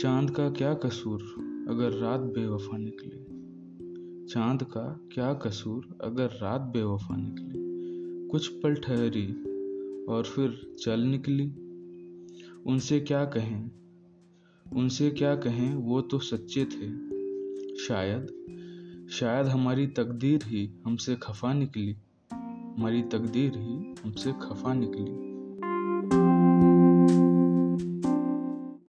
चाँद का क्या कसूर अगर रात बेवफा निकली? चाँद का क्या कसूर अगर रात बेवफा निकली? कुछ पल ठहरी और फिर चल निकली। उनसे क्या कहें? उनसे क्या कहें? वो तो सच्चे थे। शायद शायद हमारी तकदीर ही हमसे खफा निकली। हमारी तकदीर ही हमसे खफा निकली।